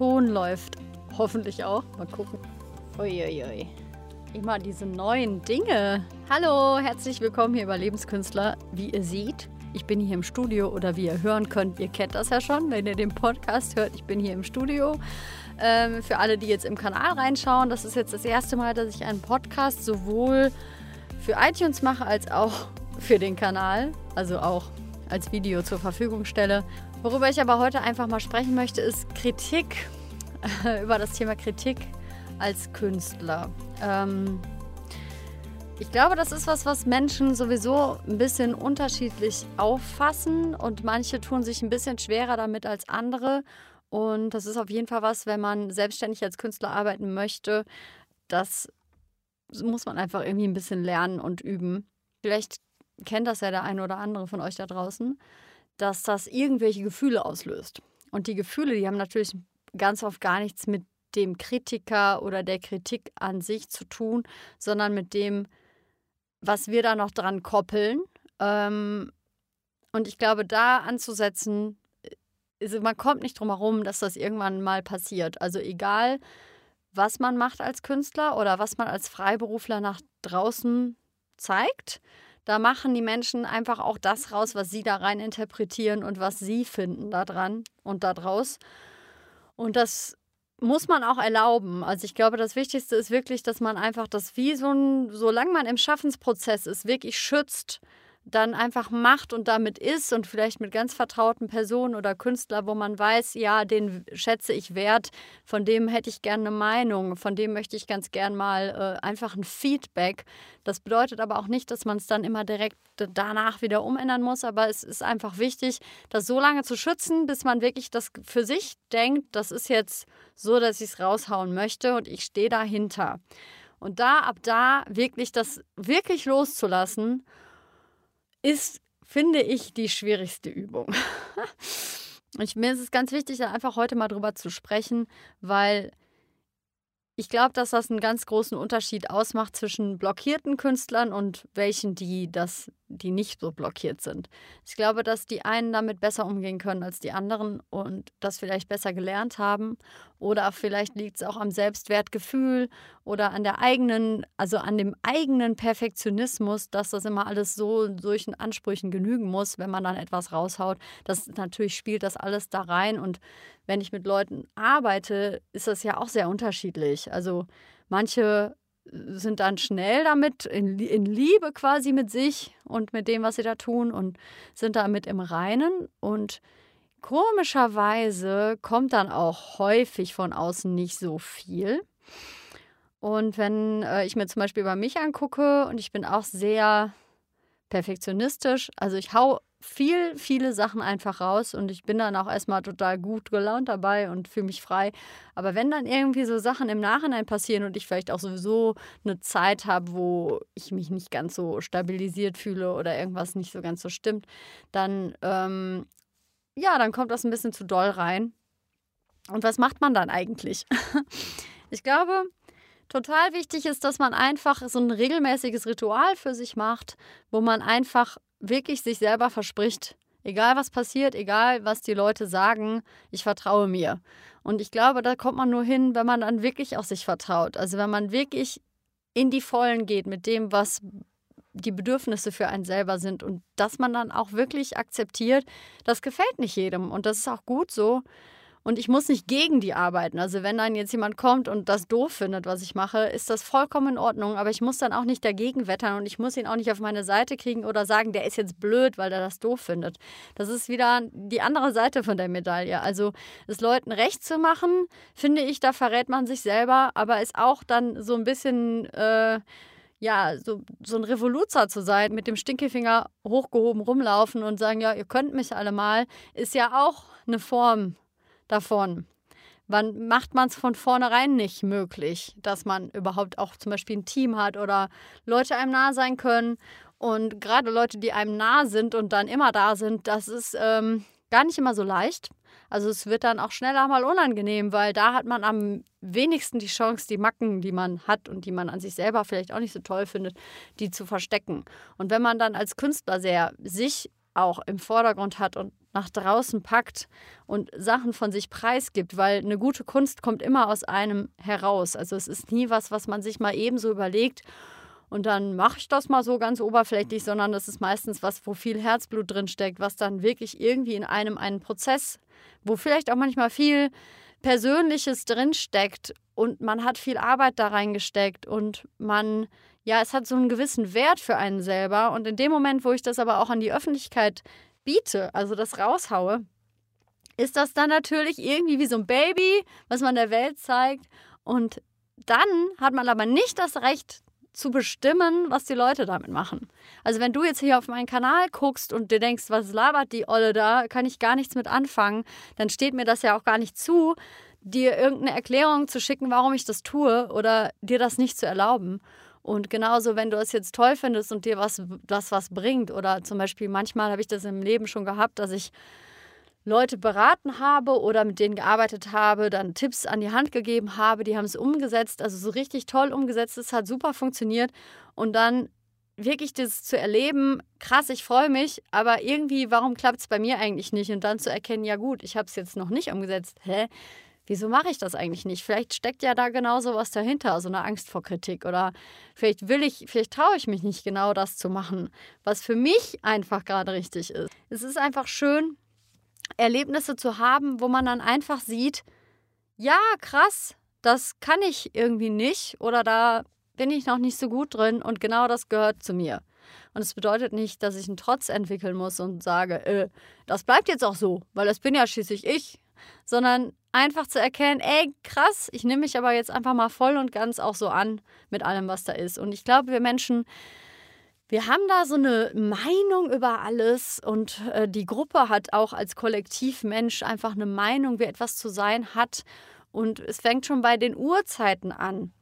Ton läuft hoffentlich auch. Mal gucken. Uiuiui. Immer diese neuen Dinge. Hallo, herzlich willkommen hier bei Lebenskünstler. Wie ihr seht, ich bin hier im Studio oder wie ihr hören könnt, ihr kennt das ja schon, wenn ihr den Podcast hört, ich bin hier im Studio. Ähm, für alle, die jetzt im Kanal reinschauen, das ist jetzt das erste Mal, dass ich einen Podcast sowohl für iTunes mache als auch für den Kanal, also auch als Video zur Verfügung stelle. Worüber ich aber heute einfach mal sprechen möchte, ist Kritik, über das Thema Kritik als Künstler. Ähm, ich glaube, das ist was, was Menschen sowieso ein bisschen unterschiedlich auffassen und manche tun sich ein bisschen schwerer damit als andere. Und das ist auf jeden Fall was, wenn man selbstständig als Künstler arbeiten möchte, das muss man einfach irgendwie ein bisschen lernen und üben. Vielleicht kennt das ja der eine oder andere von euch da draußen, dass das irgendwelche Gefühle auslöst. Und die Gefühle, die haben natürlich ganz oft gar nichts mit dem Kritiker oder der Kritik an sich zu tun, sondern mit dem, was wir da noch dran koppeln. Ähm, und ich glaube, da anzusetzen, also man kommt nicht drum herum, dass das irgendwann mal passiert. Also egal, was man macht als Künstler oder was man als Freiberufler nach draußen zeigt, da machen die Menschen einfach auch das raus, was sie da rein interpretieren und was sie finden da dran und da draus. Und das muss man auch erlauben. Also ich glaube, das Wichtigste ist wirklich, dass man einfach das wie so ein, solange man im Schaffensprozess ist, wirklich schützt dann einfach macht und damit ist und vielleicht mit ganz vertrauten Personen oder Künstlern, wo man weiß, ja, den schätze ich wert, von dem hätte ich gerne eine Meinung, von dem möchte ich ganz gern mal äh, einfach ein Feedback. Das bedeutet aber auch nicht, dass man es dann immer direkt danach wieder umändern muss, aber es ist einfach wichtig, das so lange zu schützen, bis man wirklich das für sich denkt, das ist jetzt so, dass ich es raushauen möchte und ich stehe dahinter. Und da ab da wirklich das wirklich loszulassen ist, finde ich, die schwierigste Übung. Und mir ist es ganz wichtig, da einfach heute mal drüber zu sprechen, weil ich glaube, dass das einen ganz großen Unterschied ausmacht zwischen blockierten Künstlern und welchen, die das, die nicht so blockiert sind. Ich glaube, dass die einen damit besser umgehen können als die anderen und das vielleicht besser gelernt haben. Oder vielleicht liegt es auch am Selbstwertgefühl oder an der eigenen, also an dem eigenen Perfektionismus, dass das immer alles so solchen Ansprüchen genügen muss, wenn man dann etwas raushaut. Das natürlich spielt das alles da rein und wenn ich mit Leuten arbeite, ist das ja auch sehr unterschiedlich. Also manche sind dann schnell damit, in, in, Liebe quasi mit sich und mit dem, was sie da tun und sind damit im Reinen. Und komischerweise kommt dann auch häufig von außen nicht so viel. Und wenn äh, ich mir zum Beispiel bei mich angucke und ich bin auch sehr perfektionistisch, also ich hau viel, viele Sachen einfach raus und ich bin dann auch erstmal total gut gelaunt dabei und fühle mich frei. Aber wenn dann irgendwie so Sachen im Nachhinein passieren und ich vielleicht auch sowieso eine Zeit habe, wo ich mich nicht ganz so stabilisiert fühle oder irgendwas nicht so ganz so stimmt, dann, ähm, ja, dann kommt das ein bisschen zu doll rein. Und was macht man dann eigentlich? ich glaube, total wichtig ist, dass man einfach so ein regelmäßiges Ritual für sich macht, wo man einfach wirklich sich selber verspricht, egal was passiert, egal was die Leute sagen, ich vertraue mir. Und ich glaube, da kommt man nur hin, wenn man dann wirklich auch sich vertraut. Also wenn man wirklich in die Vollen geht mit dem, was die Bedürfnisse für einen selber sind und dass man dann auch wirklich akzeptiert, das gefällt nicht jedem und das ist auch gut so. Und ich muss nicht gegen die arbeiten. Also wenn dann jetzt jemand kommt und das doof findet, was ich mache, ist das vollkommen in Ordnung. Aber ich muss dann auch nicht dagegen wettern und ich muss ihn auch nicht auf meine Seite kriegen oder sagen, der ist jetzt blöd, weil er das doof findet. Das ist wieder die andere Seite von der Medaille. Also es Leuten recht zu machen, finde ich, da verrät man sich selber, aber ist auch dann so ein bisschen... Äh, ja, so, so ein Revoluzer zu sein, mit dem Stinkefinger hochgehoben rumlaufen und sagen, ja, ihr könnt mich alle mal, ist ja auch eine Form davon. Wann macht man es von vornherein nicht möglich, dass man überhaupt auch zum Beispiel ein Team hat oder Leute einem nah sein können? Und gerade Leute, die einem nah sind und dann immer da sind, das ist ähm, gar nicht immer so leicht. Also es wird dann auch schneller mal unangenehm, weil da hat man am wenigsten die Chance, die Macken, die man hat und die man an sich selber vielleicht auch nicht so toll findet, die zu verstecken. Und wenn man dann als Künstler sehr sich auch im Vordergrund hat und nach draußen packt und Sachen von sich preisgibt, weil eine gute Kunst kommt immer aus einem heraus. Also es ist nie was, was man sich mal ebenso überlegt und dann mache ich das mal so ganz oberflächlich, sondern das ist meistens was, wo viel Herzblut drin steckt, was dann wirklich irgendwie in einem einen Prozess, wo vielleicht auch manchmal viel Persönliches drin steckt und man hat viel Arbeit da reingesteckt und man ja, es hat so einen gewissen Wert für einen selber. Und in dem Moment, wo ich das aber auch an die Öffentlichkeit biete, also das raushaue, ist das dann natürlich irgendwie wie so ein Baby, was man der Welt zeigt. Und dann hat man aber nicht das Recht zu bestimmen, was die Leute damit machen. Also wenn du jetzt hier auf meinen Kanal guckst und dir denkst, was labert die Olle da, kann ich gar nichts mit anfangen, dann steht mir das ja auch gar nicht zu, dir irgendeine Erklärung zu schicken, warum ich das tue oder dir das nicht zu erlauben. Und genauso, wenn du es jetzt toll findest und dir was, das was bringt, oder zum Beispiel manchmal habe ich das im Leben schon gehabt, dass ich Leute beraten habe oder mit denen gearbeitet habe, dann Tipps an die Hand gegeben habe, die haben es umgesetzt, also so richtig toll umgesetzt, es hat super funktioniert und dann wirklich das zu erleben, krass, ich freue mich, aber irgendwie, warum klappt es bei mir eigentlich nicht? Und dann zu erkennen, ja gut, ich habe es jetzt noch nicht umgesetzt. Hä? wieso mache ich das eigentlich nicht? Vielleicht steckt ja da genau was dahinter, so eine Angst vor Kritik. Oder vielleicht will ich, vielleicht traue ich mich nicht genau das zu machen, was für mich einfach gerade richtig ist. Es ist einfach schön, Erlebnisse zu haben, wo man dann einfach sieht, ja, krass, das kann ich irgendwie nicht oder da bin ich noch nicht so gut drin und genau das gehört zu mir. Und es bedeutet nicht, dass ich einen Trotz entwickeln muss und sage, äh, das bleibt jetzt auch so, weil das bin ja schließlich ich, sondern einfach zu erkennen, ey, krass, ich nehme mich aber jetzt einfach mal voll und ganz auch so an mit allem, was da ist. Und ich glaube, wir Menschen, wir haben da so eine Meinung über alles und äh, die Gruppe hat auch als Kollektivmensch einfach eine Meinung, wie etwas zu sein hat. Und es fängt schon bei den Uhrzeiten an.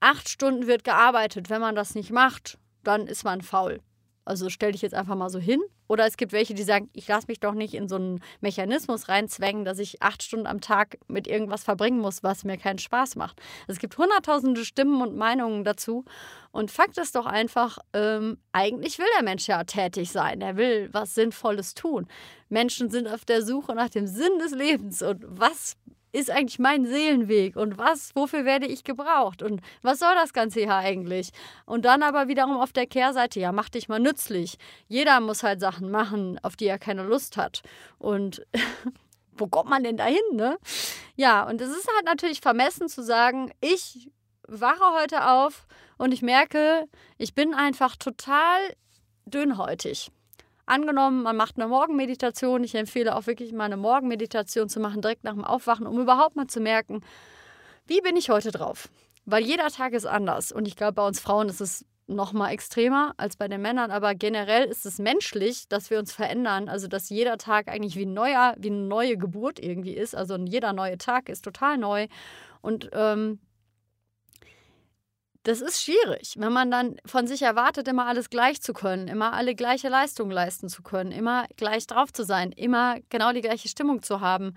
Acht Stunden wird gearbeitet. Wenn man das nicht macht, dann ist man faul. Also stell dich jetzt einfach mal so hin oder es gibt welche, die sagen, ich lasse mich doch nicht in so einen Mechanismus reinzwängen, dass ich acht Stunden am Tag mit irgendwas verbringen muss, was mir keinen Spaß macht. Es gibt hunderttausende Stimmen und Meinungen dazu. Und Fakt ist doch einfach, ähm, eigentlich will der Mensch ja tätig sein. Er will was Sinnvolles tun. Menschen sind auf der Suche nach dem Sinn des Lebens. Und was ist eigentlich mein Seelenweg und was, wofür werde ich gebraucht und was soll das Ganze hier eigentlich? Und dann aber wiederum auf der Kehrseite, ja, mach dich mal nützlich. Jeder muss halt Sachen machen, auf die er keine Lust hat. Und wo kommt man denn dahin, ne? Ja, und es ist halt natürlich vermessen zu sagen, ich wache heute auf und ich merke, ich bin einfach total dünnhäutig. Angenommen, man macht eine Morgenmeditation. Ich empfehle auch wirklich mal eine Morgenmeditation zu machen, direkt nach dem Aufwachen, um überhaupt mal zu merken, wie bin ich heute drauf? Weil jeder Tag ist anders. Und ich glaube, bei uns Frauen ist es noch mal extremer als bei den Männern, aber generell ist es menschlich, dass wir uns verändern, also dass jeder Tag eigentlich wie ein neuer, wie eine neue Geburt irgendwie ist, also jeder neue Tag ist total neu und ähm, das ist schwierig, wenn man dann von sich erwartet, immer alles gleich zu können, immer alle gleiche Leistung leisten zu können, immer gleich drauf zu sein, immer genau die gleiche Stimmung zu haben.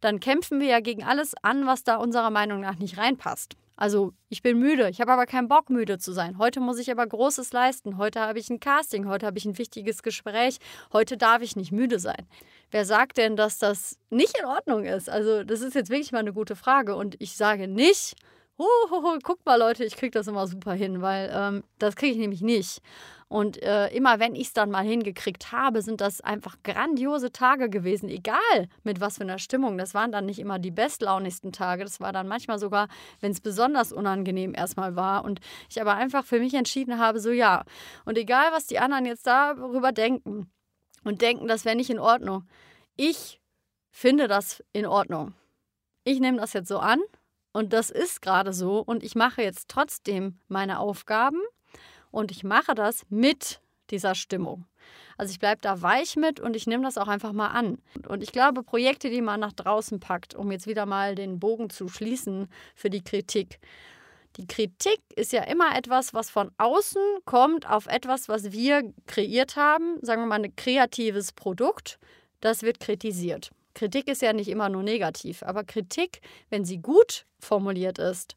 Dann kämpfen wir ja gegen alles an, was da unserer Meinung nach nicht reinpasst. Also, ich bin müde, ich habe aber keinen Bock, müde zu sein. Heute muss ich aber Großes leisten. Heute habe ich ein Casting, heute habe ich ein wichtiges Gespräch. Heute darf ich nicht müde sein. Wer sagt denn, dass das nicht in Ordnung ist? Also, das ist jetzt wirklich mal eine gute Frage. Und ich sage nicht, Huhuhu, guckt mal Leute, ich kriege das immer super hin, weil ähm, das kriege ich nämlich nicht. Und äh, immer wenn ich es dann mal hingekriegt habe, sind das einfach grandiose Tage gewesen, egal mit was für einer Stimmung. Das waren dann nicht immer die bestlaunigsten Tage. Das war dann manchmal sogar, wenn es besonders unangenehm erstmal war. Und ich aber einfach für mich entschieden habe, so ja. Und egal, was die anderen jetzt darüber denken und denken, das wäre nicht in Ordnung. Ich finde das in Ordnung. Ich nehme das jetzt so an und das ist gerade so. Und ich mache jetzt trotzdem meine Aufgaben und ich mache das mit dieser Stimmung. Also ich bleibe da weich mit und ich nehme das auch einfach mal an. Und ich glaube, Projekte, die man nach draußen packt, um jetzt wieder mal den Bogen zu schließen für die Kritik. Die Kritik ist ja immer etwas, was von außen kommt auf etwas, was wir kreiert haben. Sagen wir mal ein kreatives Produkt. Das wird kritisiert. Kritik ist ja nicht immer nur negativ, aber Kritik, wenn sie gut formuliert ist,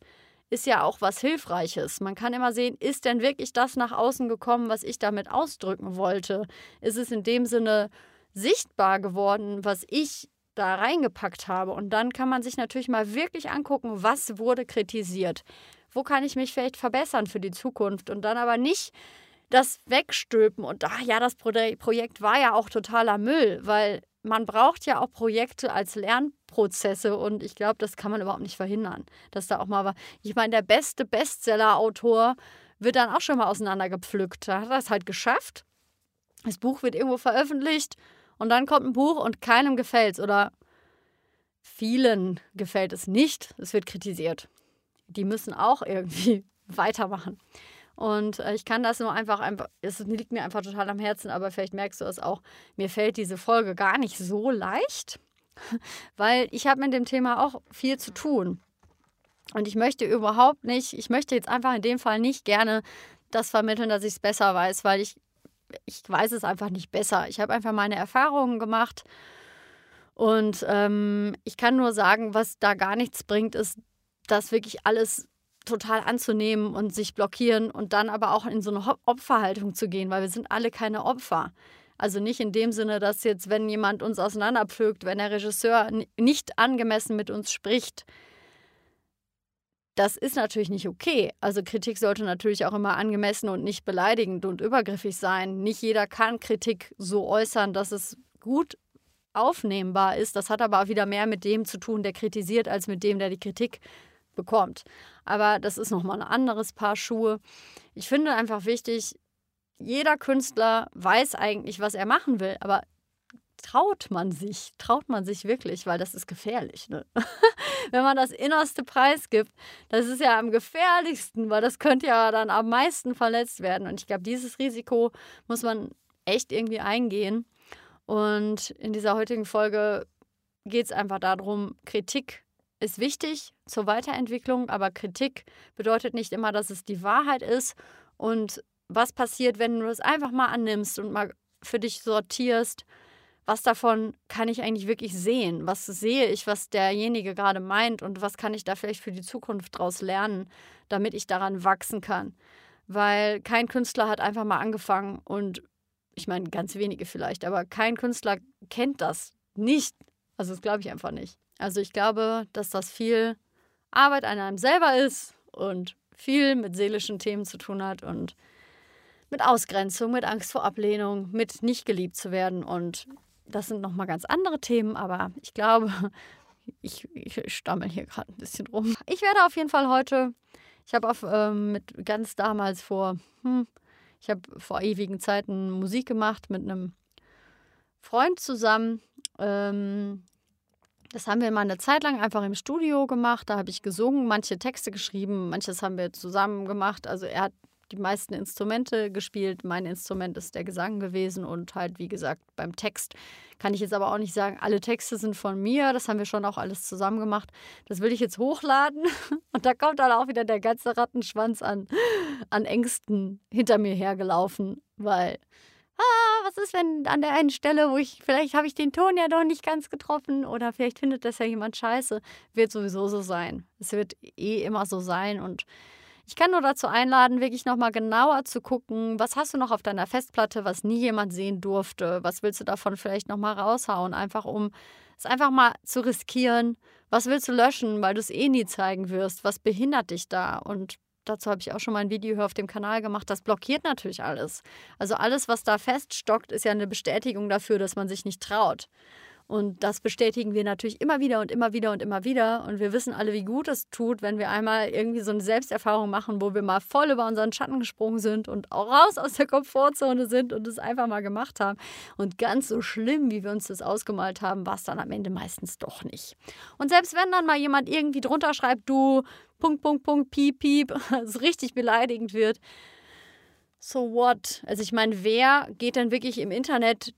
ist ja auch was Hilfreiches. Man kann immer sehen, ist denn wirklich das nach außen gekommen, was ich damit ausdrücken wollte? Ist es in dem Sinne sichtbar geworden, was ich da reingepackt habe. Und dann kann man sich natürlich mal wirklich angucken, was wurde kritisiert. Wo kann ich mich vielleicht verbessern für die Zukunft? Und dann aber nicht das wegstülpen und ach ja, das Projekt war ja auch totaler Müll, weil man braucht ja auch Projekte als Lernprozesse und ich glaube, das kann man überhaupt nicht verhindern, dass da auch mal war. Ich meine, der beste Bestseller-Autor wird dann auch schon mal auseinandergepflückt. Da hat er es halt geschafft. Das Buch wird irgendwo veröffentlicht und dann kommt ein Buch und keinem gefällt es oder vielen gefällt es nicht. Es wird kritisiert. Die müssen auch irgendwie weitermachen. Und äh, ich kann das nur einfach, es liegt mir einfach total am Herzen, aber vielleicht merkst du es auch, mir fällt diese Folge gar nicht so leicht, weil ich habe mit dem Thema auch viel zu tun. Und ich möchte überhaupt nicht, ich möchte jetzt einfach in dem Fall nicht gerne das vermitteln, dass ich es besser weiß, weil ich ich weiß es einfach nicht besser. Ich habe einfach meine Erfahrungen gemacht und ähm, ich kann nur sagen, was da gar nichts bringt, ist, das wirklich alles total anzunehmen und sich blockieren und dann aber auch in so eine Opferhaltung zu gehen, weil wir sind alle keine Opfer. Also nicht in dem Sinne, dass jetzt, wenn jemand uns auseinanderpflügt, wenn der Regisseur nicht angemessen mit uns spricht, das ist natürlich nicht okay. Also Kritik sollte natürlich auch immer angemessen und nicht beleidigend und übergriffig sein. Nicht jeder kann Kritik so äußern, dass es gut aufnehmbar ist. Das hat aber auch wieder mehr mit dem zu tun, der kritisiert, als mit dem, der die Kritik bekommt. Aber das ist nochmal ein anderes Paar Schuhe. Ich finde einfach wichtig, jeder Künstler weiß eigentlich, was er machen will, aber traut man sich, traut man sich wirklich, weil das ist gefährlich. Ne? Wenn man das innerste Preis gibt, das ist ja am gefährlichsten, weil das könnte ja dann am meisten verletzt werden. Und ich glaube, dieses Risiko muss man echt irgendwie eingehen. Und in dieser heutigen Folge geht es einfach darum, Kritik ist wichtig zur Weiterentwicklung, aber Kritik bedeutet nicht immer, dass es die Wahrheit ist. Und was passiert, wenn du es einfach mal annimmst und mal für dich sortierst was davon kann ich eigentlich wirklich sehen? Was sehe ich, was derjenige gerade meint und was kann ich da vielleicht für die Zukunft daraus lernen, damit ich daran wachsen kann? Weil kein Künstler hat einfach mal angefangen und ich meine, ganz wenige vielleicht, aber kein Künstler kennt das nicht. Also das glaube ich einfach nicht. Also ich glaube, dass das viel Arbeit an einem selber ist und viel mit seelischen Themen zu tun hat und mit Ausgrenzung, mit Angst vor Ablehnung, mit nicht geliebt zu werden. Und das sind nochmal ganz andere Themen, aber ich glaube, ich, ich stammel hier gerade ein bisschen rum. Ich werde auf jeden Fall heute, ich habe ähm, mit ganz damals vor, hm, ich habe vor ewigen Zeiten Musik gemacht mit einem Freund zusammen. Ähm, das haben wir mal eine Zeit lang einfach im Studio gemacht. Da habe ich gesungen, manche Texte geschrieben, manches haben wir zusammen gemacht. Also er hat die meisten Instrumente gespielt. Mein Instrument ist der Gesang gewesen und halt, wie gesagt, beim Text kann ich jetzt aber auch nicht sagen, alle Texte sind von mir. Das haben wir schon auch alles zusammen gemacht. Das will ich jetzt hochladen und da kommt dann auch wieder der ganze Rattenschwanz an, an Ängsten hinter mir hergelaufen, weil. Ah, was ist, wenn an der einen Stelle, wo ich, vielleicht habe ich den Ton ja doch nicht ganz getroffen oder vielleicht findet das ja jemand scheiße, wird sowieso so sein. Es wird eh immer so sein und ich kann nur dazu einladen, wirklich nochmal genauer zu gucken, was hast du noch auf deiner Festplatte, was nie jemand sehen durfte, was willst du davon vielleicht nochmal raushauen, einfach um es einfach mal zu riskieren. Was willst du löschen, weil du es eh nie zeigen wirst? Was behindert dich da? Und dazu habe ich auch schon mal ein Video hier auf dem Kanal gemacht. Das blockiert natürlich alles. Also alles, was da feststockt, ist ja eine Bestätigung dafür, dass man sich nicht traut. Und das bestätigen wir natürlich immer wieder und immer wieder und immer wieder. Und wir wissen alle, wie gut es tut, wenn wir einmal irgendwie so eine Selbsterfahrung machen, wo wir mal voll über unseren Schatten gesprungen sind und auch raus aus der Komfortzone sind und es einfach mal gemacht haben. Und ganz so schlimm, wie wir uns das ausgemalt haben, war es dann am Ende meistens doch nicht. Und selbst wenn dann mal jemand irgendwie drunter schreibt, du, Punkt, Punkt, Punkt, piep, piep, es richtig beleidigend wird, so what? Also ich meine, wer geht denn wirklich im Internet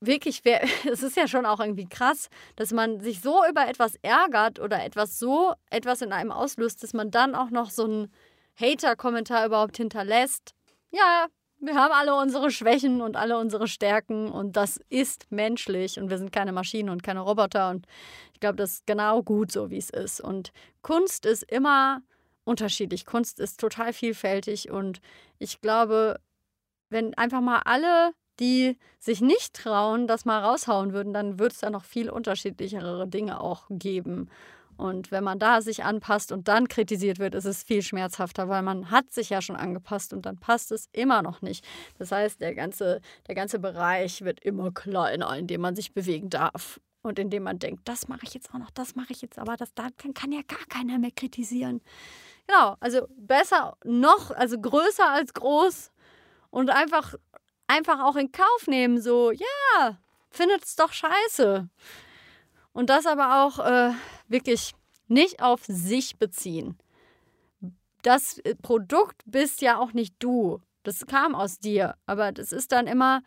wirklich, es ist ja schon auch irgendwie krass, dass man sich so über etwas ärgert oder etwas so, etwas in einem auslöst, dass man dann auch noch so einen Hater-Kommentar überhaupt hinterlässt. Ja, wir haben alle unsere Schwächen und alle unsere Stärken und das ist menschlich und wir sind keine Maschinen und keine Roboter und ich glaube, das ist genau gut so, wie es ist. Und Kunst ist immer unterschiedlich. Kunst ist total vielfältig und ich glaube, wenn einfach mal alle die sich nicht trauen, das mal raushauen würden, dann würde es da noch viel unterschiedlichere Dinge auch geben. Und wenn man da sich anpasst und dann kritisiert wird, ist es viel schmerzhafter, weil man hat sich ja schon angepasst und dann passt es immer noch nicht. Das heißt, der ganze, der ganze Bereich wird immer kleiner, in dem man sich bewegen darf. Und in dem man denkt, das mache ich jetzt auch noch, das mache ich jetzt, aber das, da kann, kann ja gar keiner mehr kritisieren. Genau, also besser noch, also größer als groß und einfach, einfach auch in Kauf nehmen, so, ja, findet es doch scheiße. Und das aber auch äh, wirklich nicht auf sich beziehen. Das äh, Produkt bist ja auch nicht du. Das kam aus dir. Aber das ist dann immer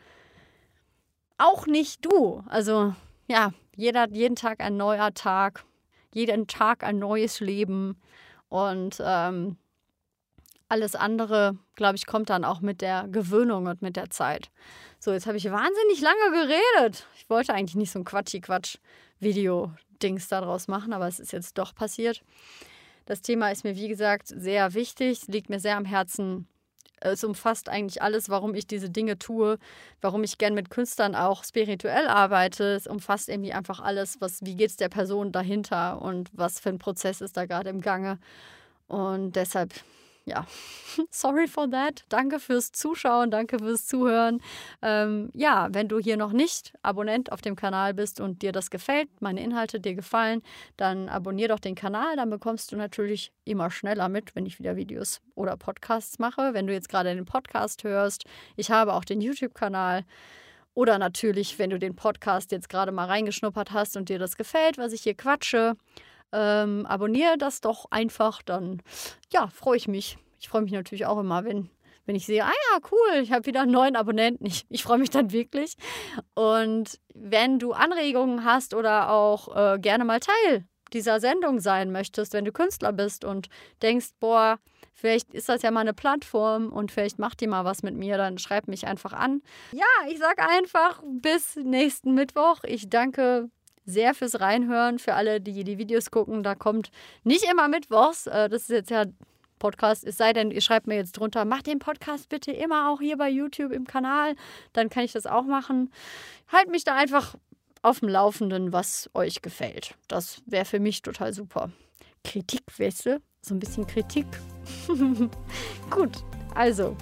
auch nicht du. Also ja, jeder, jeden Tag ein neuer Tag. Jeden Tag ein neues Leben. Und ähm, alles andere, glaube ich, kommt dann auch mit der Gewöhnung und mit der Zeit. So, jetzt habe ich wahnsinnig lange geredet. Ich wollte eigentlich nicht so ein Quatschi-Quatsch-Video-Dings daraus machen, aber es ist jetzt doch passiert. Das Thema ist mir, wie gesagt, sehr wichtig, liegt mir sehr am Herzen. Es umfasst eigentlich alles, warum ich diese Dinge tue, warum ich gern mit Künstlern auch spirituell arbeite. Es umfasst irgendwie einfach alles, was, wie geht es der Person dahinter und was für ein Prozess ist da gerade im Gange. Und deshalb ja, sorry for that. Danke fürs Zuschauen, danke fürs Zuhören. Ähm, ja, wenn du hier noch nicht Abonnent auf dem Kanal bist und dir das gefällt, meine Inhalte dir gefallen, dann abonnier doch den Kanal. Dann bekommst du natürlich immer schneller mit, wenn ich wieder Videos oder Podcasts mache. Wenn du jetzt gerade den Podcast hörst, ich habe auch den YouTube-Kanal. Oder natürlich, wenn du den Podcast jetzt gerade mal reingeschnuppert hast und dir das gefällt, was ich hier quatsche, ähm, abonniere das doch einfach, dann ja, freue ich mich. Ich freue mich natürlich auch immer, wenn, wenn ich sehe, ah ja, cool, ich habe wieder einen neuen Abonnenten. Ich, ich freue mich dann wirklich. Und wenn du Anregungen hast oder auch äh, gerne mal Teil dieser Sendung sein möchtest, wenn du Künstler bist und denkst, boah, vielleicht ist das ja mal eine Plattform und vielleicht macht die mal was mit mir, dann schreib mich einfach an. Ja, ich sage einfach bis nächsten Mittwoch. Ich danke sehr fürs Reinhören, für alle, die die Videos gucken. Da kommt nicht immer Mittwochs. Äh, das ist jetzt ja Podcast. Es sei denn, ihr schreibt mir jetzt drunter, macht den Podcast bitte immer auch hier bei YouTube im Kanal. Dann kann ich das auch machen. Halt mich da einfach auf dem Laufenden, was euch gefällt. Das wäre für mich total super. Kritik, weißt du? So ein bisschen Kritik. gut, also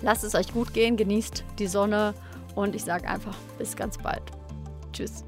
lasst es euch gut gehen, genießt die Sonne und ich sage einfach bis ganz bald. Tschüss.